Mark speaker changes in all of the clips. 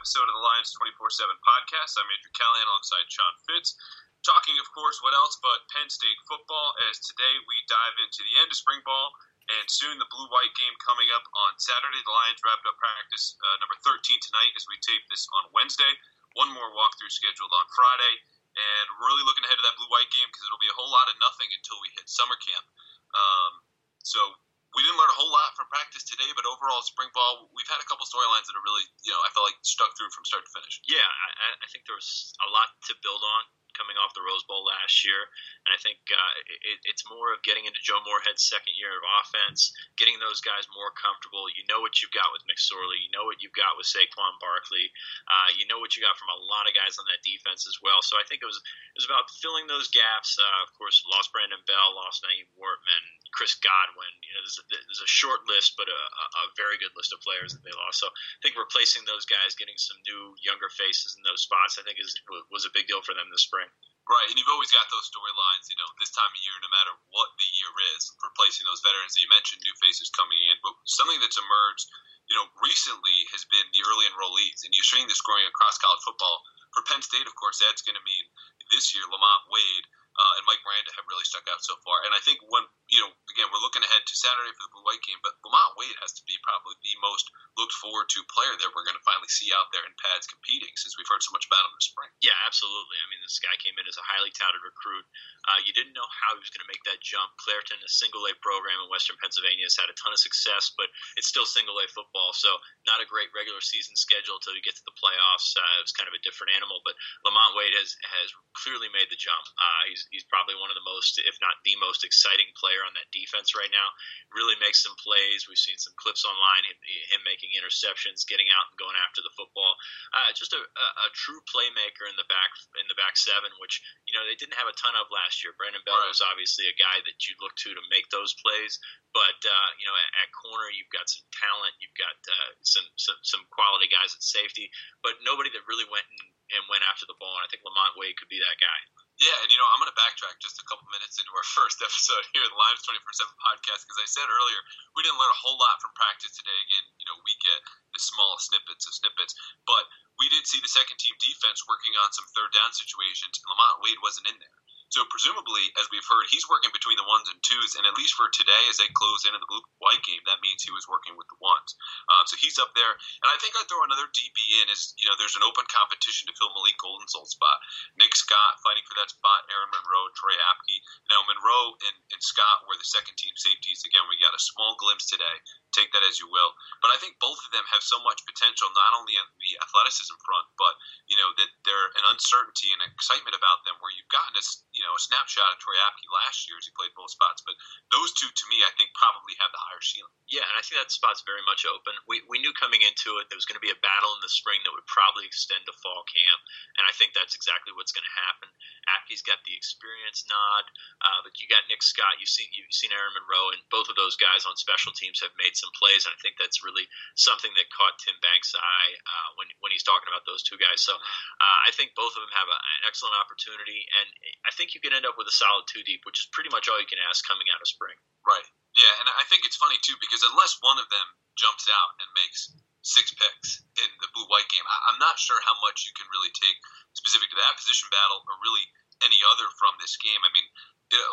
Speaker 1: episode of the Lions 24 7 podcast. I'm Andrew Callahan alongside Sean Fitz. Talking, of course, what else but Penn State football, as today we dive into the end of spring ball and soon the blue white game coming up on Saturday. The Lions wrapped up practice uh, number 13 tonight as we tape this on Wednesday. One more walkthrough scheduled on Friday. And really looking ahead to that blue white game because it'll be a whole lot of nothing until we hit summer camp. Um, so we didn't learn a whole lot from practice today, but overall, spring ball, we've had a couple storylines that are really, you know, I felt like stuck through from start to finish.
Speaker 2: Yeah, I, I think there was a lot to build on coming off the Rose Bowl last year, and I think uh, it, it's more of getting into Joe Moorhead's second year of offense, getting those guys more comfortable. You know what you've got with McSorley, you know what you've got with Saquon Barkley, uh, you know what you got from a lot of guys on that defense as well. So I think it was it was about filling those gaps. Uh, of course, lost Brandon Bell, lost Nyeem Wartman, Chris Godwin. You know, there's a, there's a short list, but a, a, very good list of players that they lost. So I think replacing those guys, getting some new, younger faces in those spots, I think is was a big deal for them this spring.
Speaker 1: Right, and you've always got those storylines, you know, this time of year, no matter what the year is, replacing those veterans that you mentioned, new faces coming in. But something that's emerged, you know, recently has been the early enrollees, and you're seeing this growing across college football. For Penn State, of course, that's going to mean this year Lamont Wade uh, and Mike Miranda have really stuck out so far. And I think when you know, again, we're looking ahead to Saturday for the Blue White game, but Lamont Wade has to be probably the most looked forward to player that we're going to finally see out there in pads competing since we've heard so much about him this spring.
Speaker 2: Yeah, absolutely. I mean, this guy came in as a highly touted recruit. Uh, you didn't know how he was going to make that jump. Clairton, a single A program in Western Pennsylvania, has had a ton of success, but it's still single A football, so not a great regular season schedule until you get to the playoffs. Uh, it's kind of a different animal, but Lamont Wade has has clearly made the jump. Uh, he's he's probably one of the most, if not the most, exciting player on that defense right now. Really makes some plays. We've seen some clips online him, him making interceptions, getting out and going after the football. Uh, just a, a, a, true playmaker in the back in the back seven, which you know they didn't have a ton of last year. Brandon Bell right. was obviously a guy that you look to to make those plays, but uh, you know at, at, corner you've got some talent, you've got uh, some, some some quality guys at safety, but nobody that really went and, and went after the ball. And I think Lamont Wade could be that guy.
Speaker 1: Yeah, and you know, I'm going to backtrack just a couple minutes into our first episode here the Lions 24 7 podcast because I said earlier we didn't learn a whole lot from practice today. Again, you know, we get the small snippets of snippets, but we did see the second team defense working on some third down situations, and Lamont Wade wasn't in there. So presumably, as we've heard, he's working between the ones and twos, and at least for today, as they close into the blue white game, that means he was working with the ones. Um, so he's up there, and I think I'd throw another DB in. Is you know, there's an open competition to fill Malik Goldensoul's spot. Nick Scott fighting for that spot. Ayron Monroe, Troy Apke. Now Monroe and, and Scott were the second team safeties. Again, we got a small glimpse today take that as you will. But I think both of them have so much potential, not only on the athleticism front, but you know that there an uncertainty and excitement about them, where you've gotten a you know a snapshot of Troy Apke last year as he played both spots. But those two, to me, I think probably have the higher ceiling.
Speaker 2: Yeah, and I think that spot's very much open. We we knew coming into it there was going to be a battle in the spring that would probably extend to fall camp, and I think that's exactly what's going to happen. Apke's got the experience nod, uh, but you got Nick Scott. You've seen you've seen Ayron Monroe, and both of those guys on special teams have made some plays, and I think that's really something that caught Tim Banks' eye uh, when when he's talking about those two guys. So uh, I think both of them have a, an excellent opportunity, and I think you can end up with a solid two deep, which is pretty much all you can ask coming out of spring.
Speaker 1: Right. Yeah, and I think it's funny too because unless one of them jumps out and makes six picks in the blue white game, I'm not sure how much you can really take specific to that position battle or really any other from this game. I mean,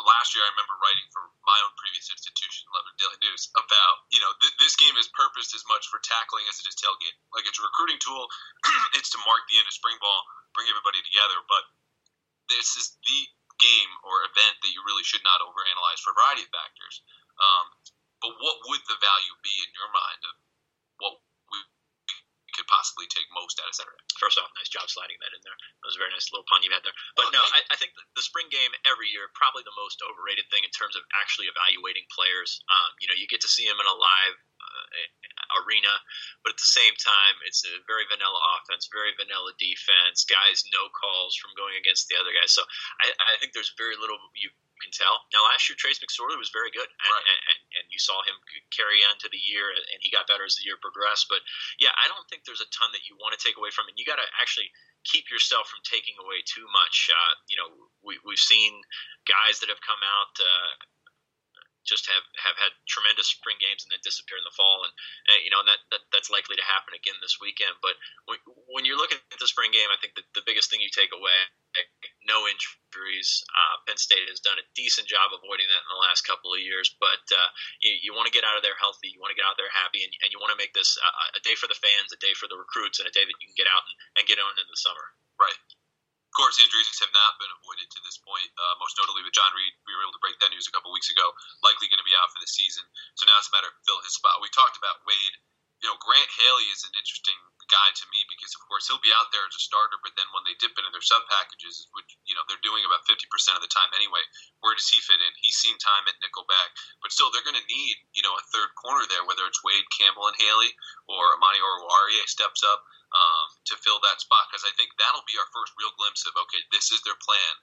Speaker 1: last year I remember writing for my own previous institution, Lebanon Daily News, about you know th- this game is purposed as much for tackling as it is tailgate. Like it's a recruiting tool. it's to mark the end of spring ball, bring everybody together. But this is the game or event that you really should not overanalyze for a variety of factors. Um, but what would the value be in your mind of what we could possibly take most out of Saturday.
Speaker 2: First off, nice job sliding that in there. That was a very nice little pun you had there. But no, I, I think the spring game every year probably the most overrated thing in terms of actually evaluating players. Um, you know, you get to see them in a live arena, but at the same time, it's a very vanilla offense, very vanilla defense. Guys, no calls from going against the other guys. So I, I think there's very little you can tell. Now, last year, Trace McSorley was very good, and, right. and, and, you saw him carry on to the year, and he got better as the year progressed. But yeah, I don't think there's a ton that you want to take away from it. You got to actually keep yourself from taking away too much. Uh, you know, we, we've seen guys that have come out. Uh, just have, have had tremendous spring games and then disappear in the fall, and, and you know that, that that's likely to happen again this weekend. But when, when you're looking at the spring game, I think that the biggest thing you take away, no injuries. Uh, Penn State has done a decent job avoiding that in the last couple of years, but uh, you, you want to get out of there healthy, you want to get out there happy, and, and you want to make this a, a day for the fans, a day for the recruits, and a day that you can get out and, and get on in the summer.
Speaker 1: Right course, injuries have not been avoided to this point. Uh, most notably with John Reid, we were able to break that news a couple weeks ago. Likely going to be out for the season. So now it's a matter of fill his spot. We talked about Wade. You know, Grant Haley is an interesting guy to me because, of course, he'll be out there as a starter, but then when they dip into their sub packages, which you know they're doing about fifty percent of the time anyway, where does he fit in? He's seen time at nickelback, but still, they're going to need you know a third corner there, whether it's Wade Campbell and Haley or Amani Oruwariye steps up um, to fill that spot because I think that'll be our first real glimpse of okay, this is their plan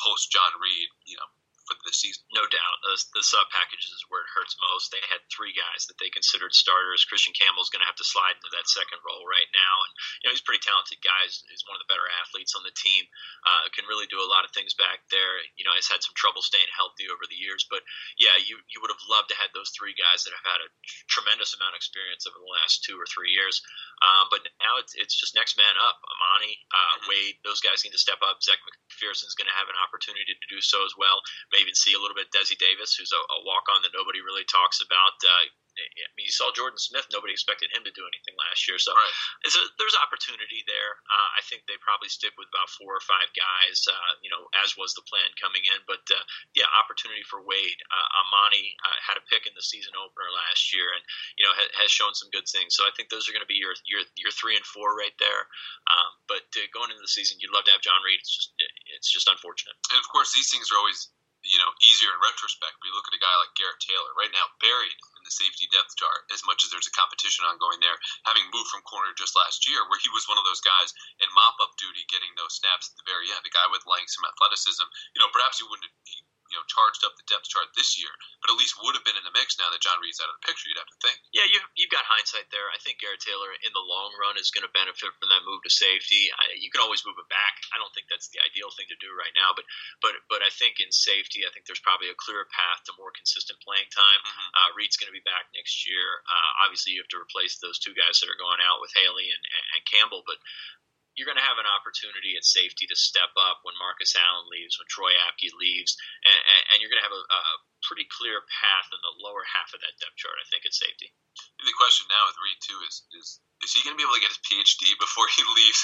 Speaker 1: post John Reid, You know, for the season.
Speaker 2: No doubt. The, the sub packages is where it hurts most. They had three guys that they considered starters. Christian Campbell's going to have to slide into that second role right now. And, you know, he's a pretty talented guy. He's, he's one of the better athletes on the team. Uh, can really do a lot of things back there. You know, he's had some trouble staying healthy over the years. But, yeah, you, you would have loved to have those three guys that have had a tremendous amount of experience over the last two or three years. Um, but now it's, it's just next man up. Amani, uh, mm-hmm. Wade, those guys need to step up. Zech McPhearson's going to have an opportunity to do so as well may even see a little bit Desi Davis, who's a, a walk on that nobody really talks about. Uh, I mean, you saw Jordan Smith. Nobody expected him to do anything last year. So right. a, there's opportunity there. Uh, I think they probably stick with about four or five guys, uh, you know, as was the plan coming in. But uh, yeah, opportunity for Wade. Uh, Amani uh, had a pick in the season opener last year, and you know ha- has shown some good things. So I think those are going to be your your your three and four right there. Um, but uh, going into the season, you'd love to have John Reid. It's just it's just unfortunate.
Speaker 1: And of course, these things are always you know easier in retrospect. But you look at a guy like Garrett Taylor right now, buried in the safety depth chart. As much as there's a competition ongoing there, having moved from corner just last year, where he was one of those guys in mop up duty, getting those snaps at the very end. A guy with length, some athleticism. You know, perhaps he wouldn't. He, you know charged up the depth chart this year, but at least would have been in the mix now that John Reid's out of the picture. You'd have to think.
Speaker 2: Yeah, you you've got hindsight there. I think Garrett Taylor in the long run is going to benefit from that move to safety. I, you can always move it back. I don't think that's the ideal thing to do right now, but but but I think in safety, I think there's probably a clearer path to more consistent playing time. Mm-hmm. Uh, Reid's going to be back next year. Uh, obviously, you have to replace those two guys that are going out with Haley and, and, and Campbell, but you're going to have an opportunity at safety to step up when Marcus Allen leaves, when Troy Apke leaves, and, and, and you're going to have a, a, pretty clear path in the lower half of that depth chart. I think at safety.
Speaker 1: The question now with Reid too is is is he going to be able to get his PhD before he leaves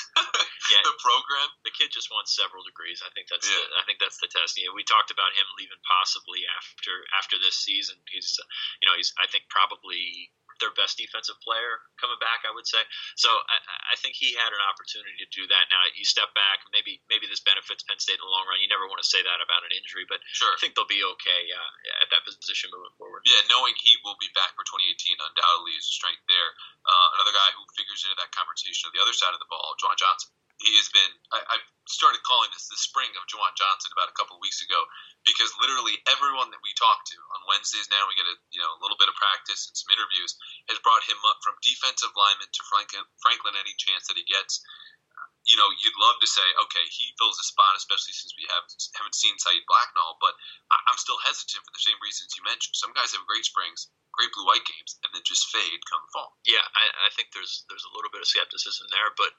Speaker 1: yeah, the program?
Speaker 2: The kid just wants several degrees. I think that's yeah. the, I think that's the test. You know, we talked about him leaving possibly after after this season. He's you know he's I think probably their best defensive player coming back. I would say. So I, I think he had an opportunity to do that. Now you step back, maybe maybe this benefits Penn State in the long run. You never want to say that about an injury, but sure. I think they'll be okay uh, at that position moving forward.
Speaker 1: Yeah, knowing he will be back for 2018 undoubtedly is a strength there. Uh, another guy who figures into that conversation on the other side of the ball, Juwan Johnson he has been. I, I started calling this the spring of Juwan Johnson about a couple of weeks ago because literally everyone that we talk to on Wednesdays now we get a you know a little bit of practice and some interviews has brought him up from defensive lineman to Franklin, Franklin any chance that he gets. You know, you'd love to say, okay, he fills the spot, especially since we have haven't seen Saeed Blacknall. But I, I'm still hesitant for the same reasons you mentioned. Some guys have great springs, great blue white games, and then just fade come fall.
Speaker 2: Yeah, I, I think there's there's a little bit of skepticism there, but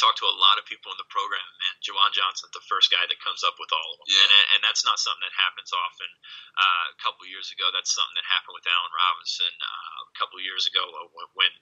Speaker 2: talked to a lot of people in the program, man. Juwan Johnson's the first guy that comes up with all of them, yeah. and, and that's not something that happens often. Uh, a couple years ago, that's something that happened with Allen Robinson. Uh, a couple years ago, uh, when,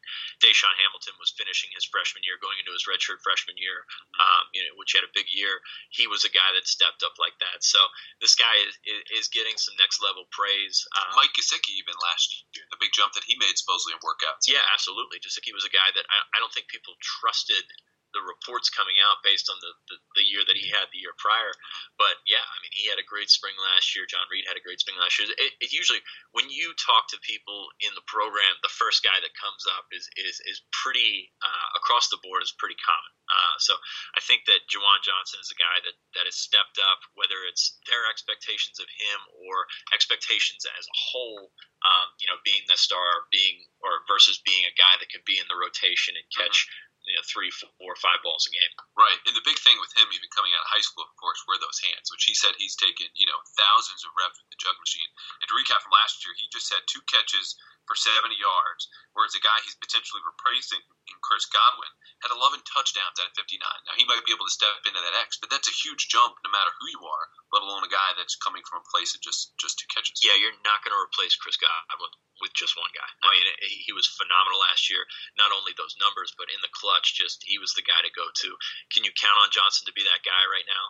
Speaker 2: DaeSean Hamilton was finishing his freshman year, going into his redshirt freshman year, um, you know, which had a big year, he was a guy that stepped up like that. So this guy is, is, is getting some next level praise.
Speaker 1: Um, Mike Gesicki even last year, the big jump that he made supposedly in workouts.
Speaker 2: Yeah, absolutely. Gesicki was a guy that I, I don't think people trusted the reports coming out based on the, the, the, year that he had the year prior. But yeah, I mean, he had a great spring last year. John Reid had a great spring last year. It, it usually, when you talk to people in the program, the first guy that comes up is is, is pretty uh, across the board is pretty common. Uh, so I think that Juwan Johnson is a guy that, that has stepped up, whether it's their expectations of him or expectations as a whole. Um, you know, being the star, being or versus being a guy that could be in the rotation and catch. Mm-hmm you know, three, four, five balls a game.
Speaker 1: Right, and the big thing with him, even coming out of high school, of course, were those hands, which he said he's taken, you know, thousands of reps with the jug machine. And to recap from last year, he just had two catches for 70 yards, whereas the guy he's potentially replacing in Chris Godwin had 11 touchdowns at 59. Now, he might be able to step into that X, but that's a huge jump no matter who you are, let alone a guy that's coming from a place of just, just two catches.
Speaker 2: Yeah, you're not going to replace Chris Godwin with just one guy. I mean, he was phenomenal last year. Not only those numbers, but in the clutch, just he was the guy to go to. Can you count on Johnson to be that guy right now?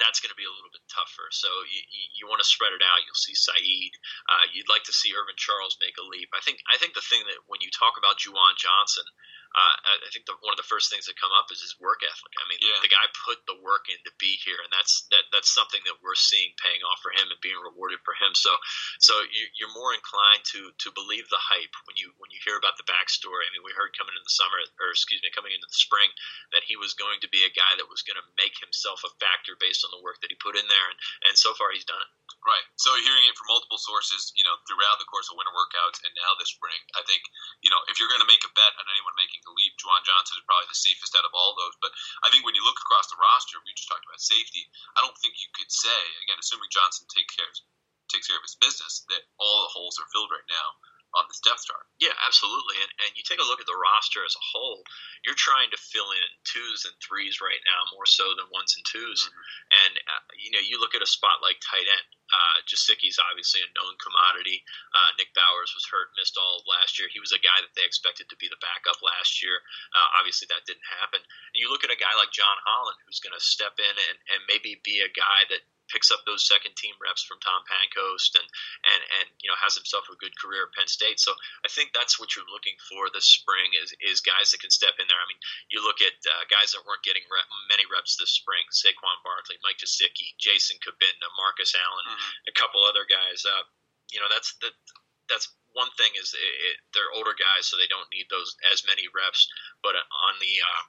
Speaker 2: that's going to be a little bit tougher. So you, you, you want to spread it out. You'll see Saeed. Uh, you'd like to see Irvin Charles make a leap. I think I think the thing that when you talk about Juwan Johnson, uh, I think the, one of the first things that come up is his work ethic. I mean, yeah. the guy put the work in to be here, and that's that that's something that we're seeing paying off for him and being rewarded for him. So, so you, are more inclined to to believe the hype when you when you hear about the backstory. I mean, we heard coming in the summer, or excuse me, coming into the spring, that he was going to be a guy that was going to make himself a factor based on the work that he put in there, and and so far he's done it.
Speaker 1: Right. So hearing it from multiple sources, you know, throughout the course of winter workouts and now this spring, I think, you know, if you're going to make a bet on anyone making the leap, Juwan Johnson is probably the safest out of all those. But I think when you look across the roster, we just talked about safety. I don't think you could say, again, assuming Johnson takes care takes care of his business, that all the holes are filled right now on this depth chart.
Speaker 2: Yeah, absolutely. And, and you take a look at the roster as a whole, you're trying to fill in twos and threes right now more so than ones and 2s mm-hmm. And, uh, you know, you look at a spot like tight end. Uh, Gesicki's obviously a known commodity. Uh, Nick Bowers was hurt, missed all of last year. He was a guy that they expected to be the backup last year. Uh, obviously, that didn't happen. And you look at a guy like John Holland, who's going to step in and, and maybe be a guy that picks up those second team reps from Tom Pancoast and and and you know has himself a good career at Penn State. So I think that's what you're looking for this spring is is guys that can step in there. I mean, you look at uh, guys that weren't getting rep, many reps this spring: Saquon Barkley, Mike Gesicki, Jason Cabinda, Marcus Allen, mm-hmm. a couple other guys. Uh, you know, that's that that's one thing is it, it, they're older guys, so they don't need those as many reps. But on the uh,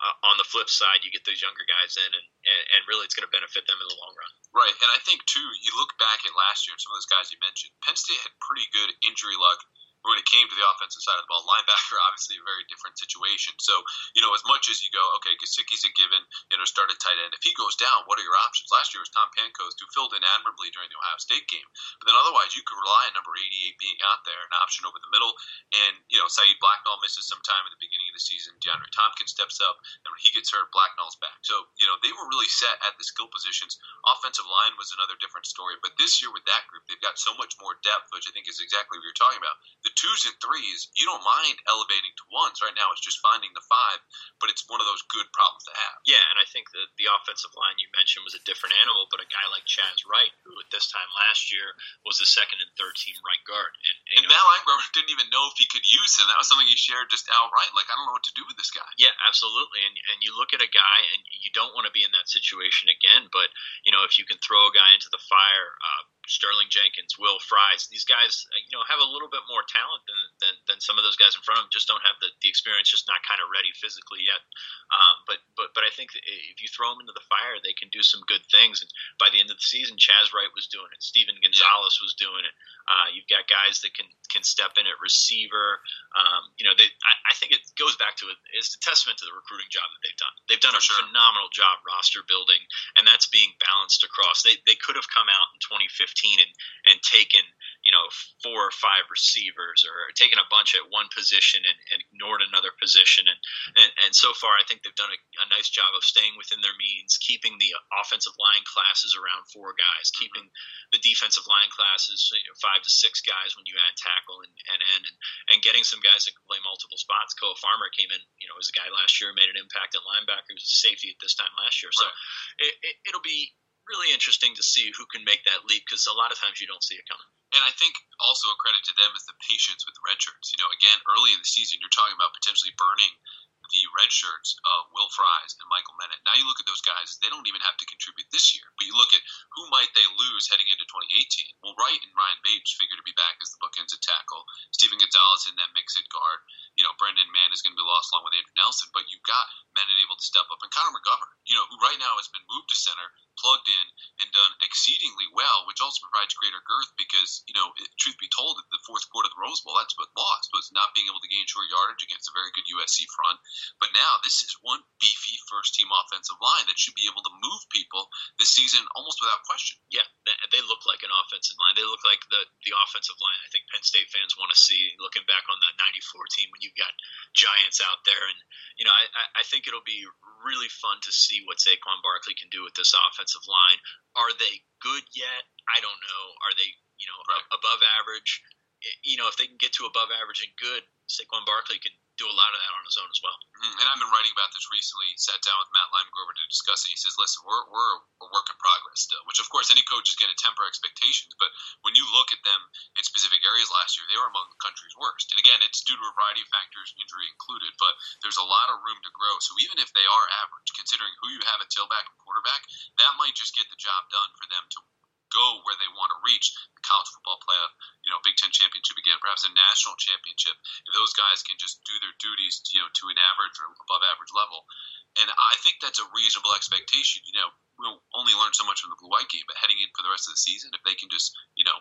Speaker 2: uh, on the flip side, you get those younger guys in, and, and, and really it's going to benefit them in the long run.
Speaker 1: Right, and I think too, you look back at last year and some of those guys you mentioned. Penn State had pretty good injury luck when it came to the offensive side of the ball, linebacker obviously a very different situation. So, you know, as much as you go, okay, Gesicki's a given, you know, started tight end. If he goes down, what are your options? Last year was Tom Pancoast, who filled in admirably during the Ohio State game. But then otherwise, you could rely on number 88 being out there, an option over the middle. And, you know, Saeed Blacknall misses some time at the beginning of the season. DeAndre Thompkins steps up. And when he gets hurt, Blacknall's back. So, you know, they were really set at the skill positions. Offensive line was another different story. But this year with that group, they've got so much more depth, which I think is exactly what you're talking about. The twos and threes you don't mind elevating to ones. Right now, it's just finding the five, but it's one of those good problems to have.
Speaker 2: Yeah, and I think that the offensive line you mentioned was a different animal, but a guy like Chasz Wright, who at this time last year was the second and third team right guard,
Speaker 1: and, and, and Matt Limegrover didn't even know if he could use him. That was something he shared just outright. Like I don't know what to do with this guy.
Speaker 2: Yeah, absolutely. And and you look at a guy, and you don't want to be in that situation again. But you know, if you can throw a guy into the fire. Uh, Sterling Jenkins, Will Fries. These guys, uh, you know, have a little bit more talent than, than, than some of those guys in front of them. Just don't have the, the experience, just not kind of ready physically yet. Um, but but but I think if you throw them into the fire, they can do some good things. And by the end of the season, Chasz Wright was doing it. Steven Gonzalez was doing it. Uh, you've got guys that can can step in at receiver. Um, you know, they, I, I, think it goes back to it. It's a testament to the recruiting job that they've done. They've done For a sure. phenomenal job roster building, and that's being balanced across. They they could have come out in 2015 and, and taken you know four or five receivers or taken a bunch at one position and, and ignored another position and, and, and so far I think they've done a, a, nice job of staying within their means keeping the offensive line classes around four guys mm-hmm. keeping the defensive line classes you know, five to six guys when you add tackle and, and end and, and getting some guys that can play multiple spots Koa Farmer came in you know as a guy last year made an impact at linebacker he was a safety at this time last year so right. it, it, it'll be really interesting to see who can make that leap because a lot of times you don't see it coming.
Speaker 1: And I think also a credit to them is the patience with the red shirts. You know, again, early in the season, you're talking about potentially burning the red shirts of Will Fries and Michael Menet. Now you look at those guys; they don't even have to contribute this year. But you look at who might they lose heading into 2018. Well, Wright and Ryan Bates figure to be back as the bookends at tackle. Steven Gonzalez in that mix at guard. You know, Brendan Mahon is going to be lost along with Andrew Nelson. But you've got Menet able to step up, and Connor McGovern, you know, who right now has been moved to center, plugged in, and done exceedingly well which also provides greater girth because, you know, truth be told, the fourth quarter of the Rose Bowl, that's what lost, was not being able to gain short yardage against a very good USC front. But now this is one beefy first team offensive line that should be able to move people this season almost without question.
Speaker 2: Yeah, they look like an offensive line. They look like the, the offensive line I think Penn State fans want to see looking back on the 94 team when you've got Giants out there. And, you know, I, I think it'll be really fun to see what Saquon Barkley can do with this offensive line. Are they good yet? I don't know. Are they, you know, right. above average? You know, if they can get to above average and good, Saquon Barkley can do a lot of that on his own as well.
Speaker 1: Mm-hmm. And I've been writing about this recently. Sat down with Matt Limegrover to discuss it. He says, "Listen, we're we're a work in progress still." Which, of course, any coach is going to temper expectations. But when you look at them in specific areas last year, they were among the country's worst. And again, it's due to a variety of factors, injury included. But there's a lot of room to grow. So even if they are average, considering who you have at tailback and quarterback, that might just get the job done for them to go where they want to reach the college football playoff, you know, Big Ten championship again, perhaps a national championship. If those guys can just do their duties, you know, to an average or above average level, and I think that's a reasonable expectation. You know, we'll only learn so much from the blue white game, but heading in for the rest of the season, if they can just, you know,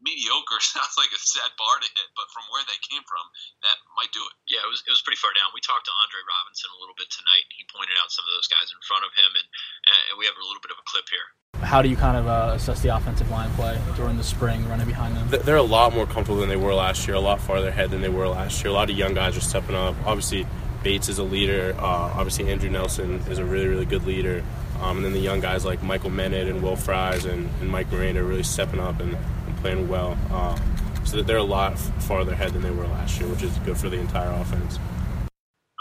Speaker 1: mediocre sounds like a sad bar to hit, but from where they came from, that might do it.
Speaker 2: Yeah, it was it was pretty far down. We talked to Andre Robinson a little bit tonight, and he pointed out some of those guys in front of him, and, and we have a little bit of a clip here.
Speaker 3: How do you kind of uh, assess the offensive line play during the spring, running behind them?
Speaker 4: They're a lot more comfortable than they were last year, a lot farther ahead than they were last year. A lot of young guys are stepping up. Obviously, Bates is a leader. Uh, obviously, Andrew Nelson is a really, really good leader. Um, and then the young guys like Michael Menet and Will Fries and, and Mike Miranda are really stepping up and, and playing well. Uh, so that they're a lot farther ahead than they were last year, which is good for the entire offense.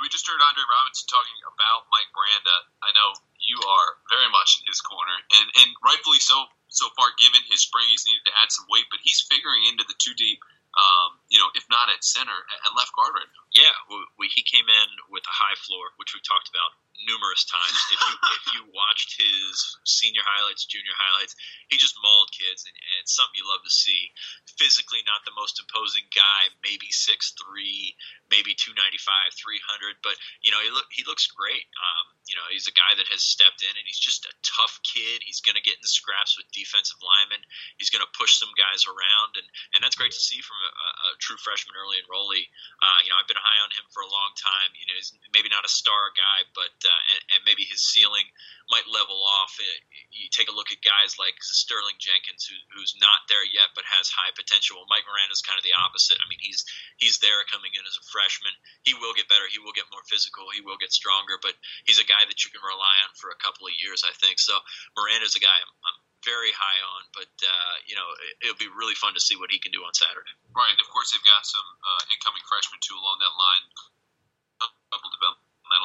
Speaker 1: We just heard Andre Robinson talking about Mike Miranda. I know you are very much in his corner, and, and rightfully so. So far, given his spring, he's needed to add some weight, but he's figuring into the two deep. Um, you know, if not at center, at left guard right now.
Speaker 2: Yeah, he came in with a high floor, which we've talked about numerous times. If you if you watched his senior highlights, junior highlights, he just mauled kids, and, and it's something you love to see. Physically, not the most imposing guy, maybe six three, maybe 295, 300, but you know he look he looks great. Um, you know he's a guy that has stepped in, and he's just a tough kid. He's going to get in scraps with defensive linemen. He's going to push some guys around, and and that's great to see from a, a true freshman early enrollee. Uh, you know I've been high on him for a long time. You know he's maybe not a star guy, but uh, and, and maybe his ceiling might level off. You take a look at guys like Sterling Jenkins, who, who's not there yet but has high potential. Mike Miranda is kind of the opposite. I mean, he's he's there coming in as a freshman. He will get better. He will get more physical. He will get stronger. But he's a guy that you can rely on for a couple of years, I think. So Miranda's a guy I'm, I'm very high on, but uh, you know it, will be really fun to see what he can do on Saturday.
Speaker 1: Right. Of course, they've got some uh, incoming freshmen too along that line.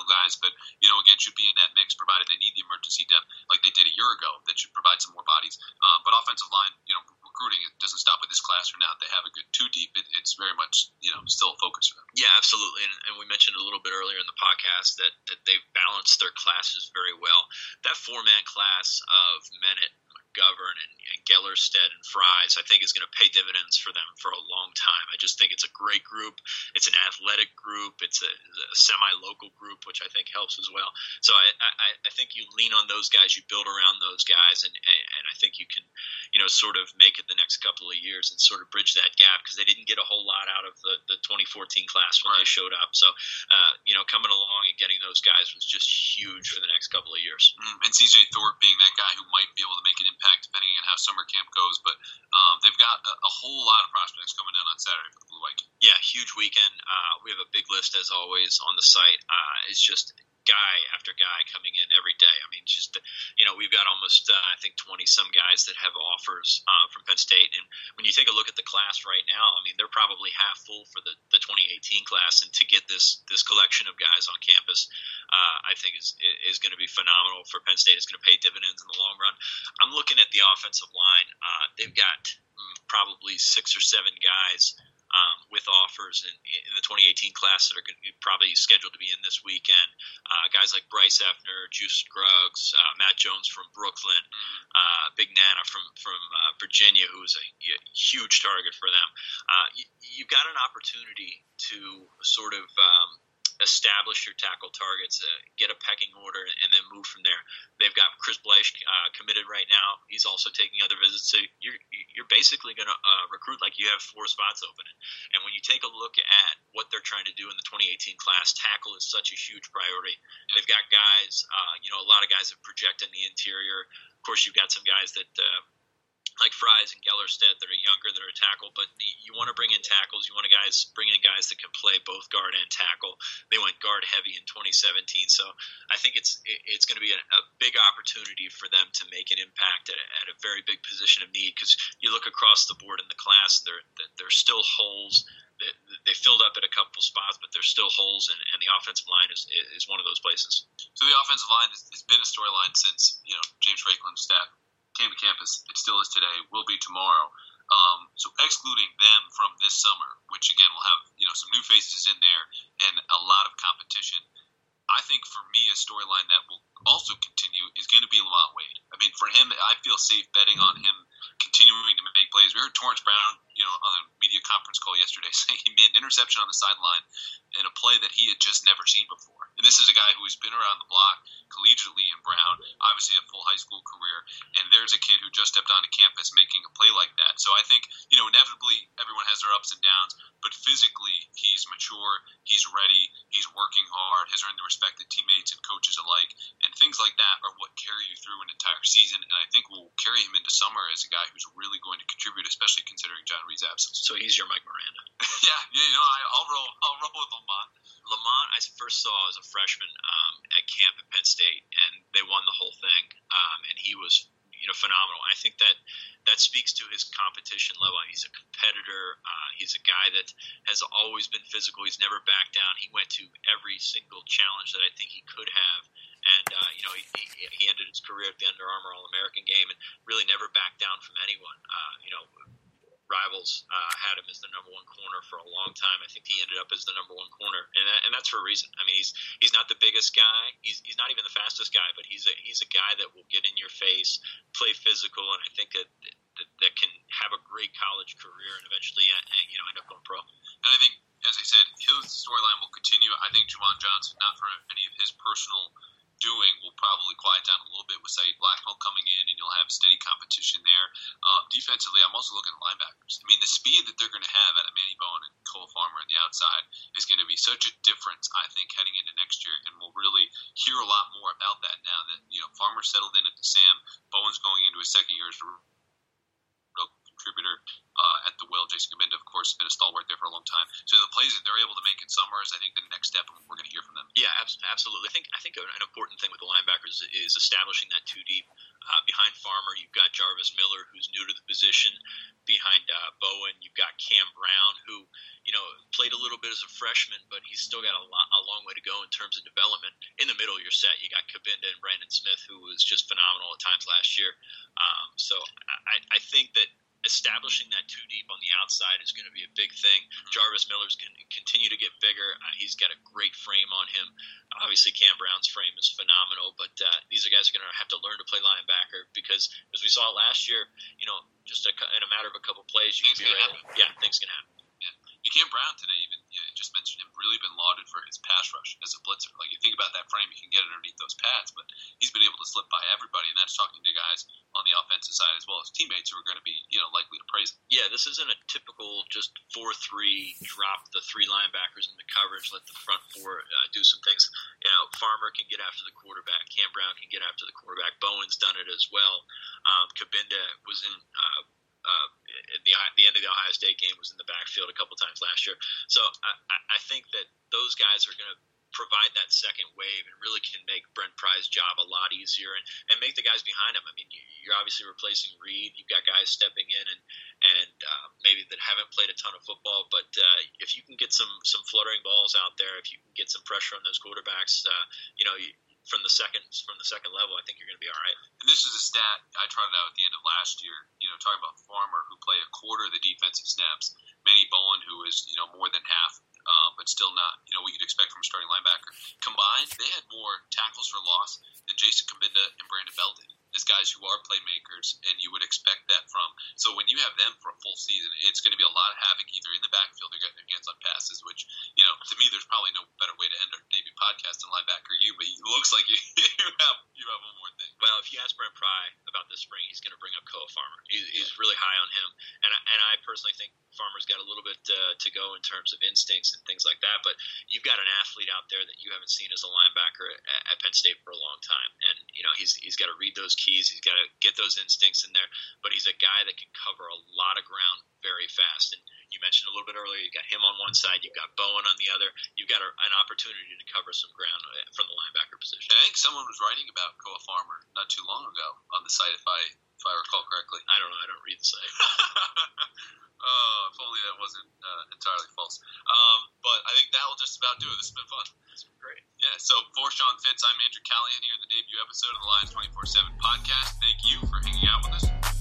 Speaker 1: Guys, but you know, again, should be in that mix provided they need the emergency depth like they did a year ago. That should provide some more bodies. Um, but offensive line, you know, recruiting it doesn't stop with this class or not. They have a good two deep. It, it's very much you know still a focus for them.
Speaker 2: Yeah, absolutely. And, and we mentioned a little bit earlier in the podcast that that they've balanced their classes very well. That four man class of Menet, McGovern and, and Gellerstedt and Fries, I think is going to pay dividends for them for a long time. I just think it's a great group. It's an athletic group. It's a, a semi-local group, which I think helps as well. So I, I, I think you lean on those guys, you build around those guys, and, and, and I think you can, you know, sort of make it the next couple of years and sort of bridge that gap because they didn't get a whole lot out of the, the 2014 class when right. they showed up. So, uh, you know, coming along and getting those guys was just huge for the next couple of years.
Speaker 1: Mm, and CJ Thorpe being that guy who might be able to make an impact depending on how summer camp goes. But um, they've got a, a, whole lot of prospects coming in on Saturday for the Blue White
Speaker 2: Yeah, huge weekend. Uh, we have a big list as always on the site. Uh, it's just guy after guy coming in every day. I mean, just you know, we've got almost uh, I think twenty some guys that have offers uh, from Penn State, and when you take a look at the class right now, I mean, they're probably half full for the, the 2018 class, and to get this this collection of guys on campus, uh, I think is is going to be phenomenal for Penn State. It's going to pay dividends in the long run. I'm looking at the offensive line. Uh, they've got mm, probably six or seven guys with offers in, in, the 2018 class that are going to be probably scheduled to be in this weekend. Uh, guys like Bryce Effner, Juice Scruggs, uh, Matt Jones from Brooklyn, uh, Big Nana from from uh, Virginia, who's a, a, huge target for them. Uh, you, you've got an opportunity to sort of um, establish your tackle targets, uh, get a pecking order, move from there. They've got Chris Bleich uh, committed right now. He's also taking other visits. So you're you're basically going to uh, recruit like you have four spots open. And when you take a look at what they're trying to do in the 2018 class, tackle is such a huge priority. They've got guys, uh, you know, a lot of guys that project in the interior. Of course, you've got some guys that uh, like Fries and Gellerstedt that are younger that are tackle, but you want to bring in tackles. You want to guys bring in guys that can play both guard and tackle. They went guard heavy in 2017, so I think it's it's going to be a, a big opportunity for them to make an impact at, at a very big position of need. Because you look across the board in the class, there there's still holes. They, they filled up at a couple spots, but there's still holes, and, and the offensive line is is one of those places.
Speaker 1: So the offensive line has, has been a storyline since you know James Franklin's staff came to campus. It still is today. Will be tomorrow. Um, so excluding them from this summer, which again will have you know some new faces in there and a lot of competition. I think for me a storyline that will also continue is going to be Lamont Wade. I mean, for him, I feel safe betting on him continuing to make plays. We heard Torrence Brown, you know, on a media conference call yesterday saying he made an interception on the sideline in a play that he had just never seen before. And this is a guy who has been around the block collegiately in Brown, obviously a full high school career. And there's a kid who just stepped onto campus making a play like that. So I think, you know, inevitably everyone has their ups and downs, but physically he's mature, he's ready, he's working hard, has earned the respect of teammates and coaches alike. And things like that are what carry you through an entire season. And I think will carry him into summer as a guy who's really going to contribute, especially considering John Reid's absence.
Speaker 2: So he's your Mike Miranda.
Speaker 1: yeah, yeah, you know, I, will roll, I'll roll with Lamont.
Speaker 2: Lamont, I first saw as a freshman um, at camp at Penn State, and they won the whole thing, um, and he was you know phenomenal. I think that that speaks to his competition level. He's a competitor. Uh, he's a guy that has always been physical. He's never backed down. He went to every single challenge that I think he could have, and uh, you know he, he ended his career at the Under Armour All American game and really never backed down from anyone. Uh, you know rivals uh, had him as the number one corner for a long time. I think he ended up as the number one corner, and that, and that's for a reason. I mean, he's he's not the biggest guy. He's he's not even the fastest guy, but he's a he's a guy that will get in your face, play physical, and I think that that, that can have a great college career and eventually uh, uh, you know end up going pro.
Speaker 1: And I think, as I said, his storyline will continue. I think Juwan Johnson, not for any of his personal doing will probably quiet down a little bit with Saeed Blacknall coming in, and you'll have steady competition there. Uh, defensively, I'm also looking at linebackers. I mean, the speed that they're going to have out of Manny Bowen and Koa Farmer on the outside is going to be such a difference, I think, heading into next year, and we'll really hear a lot more about that now that you know Farmer settled in at the Sam, Bowen's going into his second year as a real contributor the will. Jason Cabinda, of course, has been a stalwart there for a long time. So the plays that they're able to make in summer is, I think, the next step, we're going to hear from them.
Speaker 2: Yeah, absolutely. I think I think an important thing with the linebackers is establishing that two deep. Uh, behind Farmer, you've got Jarvis Miller, who's new to the position. Behind uh, Bowen, you've got Cam Brown, who you know played a little bit as a freshman, but he's still got a, lot, a long way to go in terms of development. In the middle, of your set. You got Cabinda and Brandon Smith, who was just phenomenal at times last year. Um, so I, I think that establishing that two deep on the outside is going to be a big thing. Jarvis Miller's going to continue to get bigger. Uh, he's got a great frame on him. Obviously, Cam Brown's frame is phenomenal, but uh, these are guys are going to have to learn to play linebacker because, as we saw last year, you know, just a, in a matter of a couple plays, you
Speaker 1: things
Speaker 2: can be.
Speaker 1: Happen.
Speaker 2: Yeah, things can happen.
Speaker 1: Cam Brown today, you just mentioned him, really been lauded for his pass rush as a blitzer. Like you think about that frame, you can get underneath those pads, but he's been able to slip by everybody, and that's talking to guys on the offensive side as well as teammates who are going to be you know likely to praise him.
Speaker 2: Yeah, this isn't a typical just four three drop the three linebackers in the coverage, let the front four uh, do some things. You know, Farmer can get after the quarterback, Cam Brown can get after the quarterback, Bowen's done it as well. Um, Cabinda was in. Uh, uh, the the end of the Ohio State game was in the backfield a couple times last year. So I, I think that those guys are going to provide that second wave and really can make Brent Pry's job a lot easier and, and make the guys behind him. I mean, you're obviously replacing Reid. You've got guys stepping in and and uh, maybe that haven't played a ton of football, but uh, if you can get some some fluttering balls out there, if you can get some pressure on those quarterbacks, uh, you know, you, from the second from the second level, I think you're going to be all right.
Speaker 1: And this is a stat I trotted out at the end of last year. You know, talking about Farmer who played a quarter of the defensive snaps, Manny Bowen who is you know more than half, um, but still not you know what you'd expect from a starting linebacker. Combined, they had more tackles for loss than Jason Cabinda and Brandon Bell did. As guys who are playmakers, and you would expect that from. So when you have them for a full season, it's going to be a lot of havoc either in the backfield or getting their hands on passes. Which you know, to me, there's probably no better way to end our debut podcast than linebacker you. But it looks like you, you have you have one more thing.
Speaker 2: Well, if you ask Brent Pry about this spring, he's going to bring up Koa Farmer. He's, he's really high on him, and I, and I personally think Farmer's got a little bit uh, to go in terms of instincts and things like that. But you've got an athlete out there that you haven't seen as a linebacker at, at Penn State for a long time, and you know he's he's got to read those keys. He's got to get those instincts in there. But he's a guy that can cover a lot of ground very fast. And you mentioned a little bit earlier, you've got him on one side, you've got Bowen on the other. You've got a, an opportunity to cover some ground uh, from the linebacker position.
Speaker 1: I think someone was writing about Koa Farmer not too long ago on the site, if I if I recall correctly.
Speaker 2: I don't know. I don't read the site.
Speaker 1: oh, if only that wasn't uh, entirely false. Um, but I think that will just about do it. This has been fun.
Speaker 2: It's been great.
Speaker 1: Yeah. So for Sean Fitz, I'm Andrew Callahan here in the debut episode of the Lions 24/7 podcast. Thank you for hanging out with us.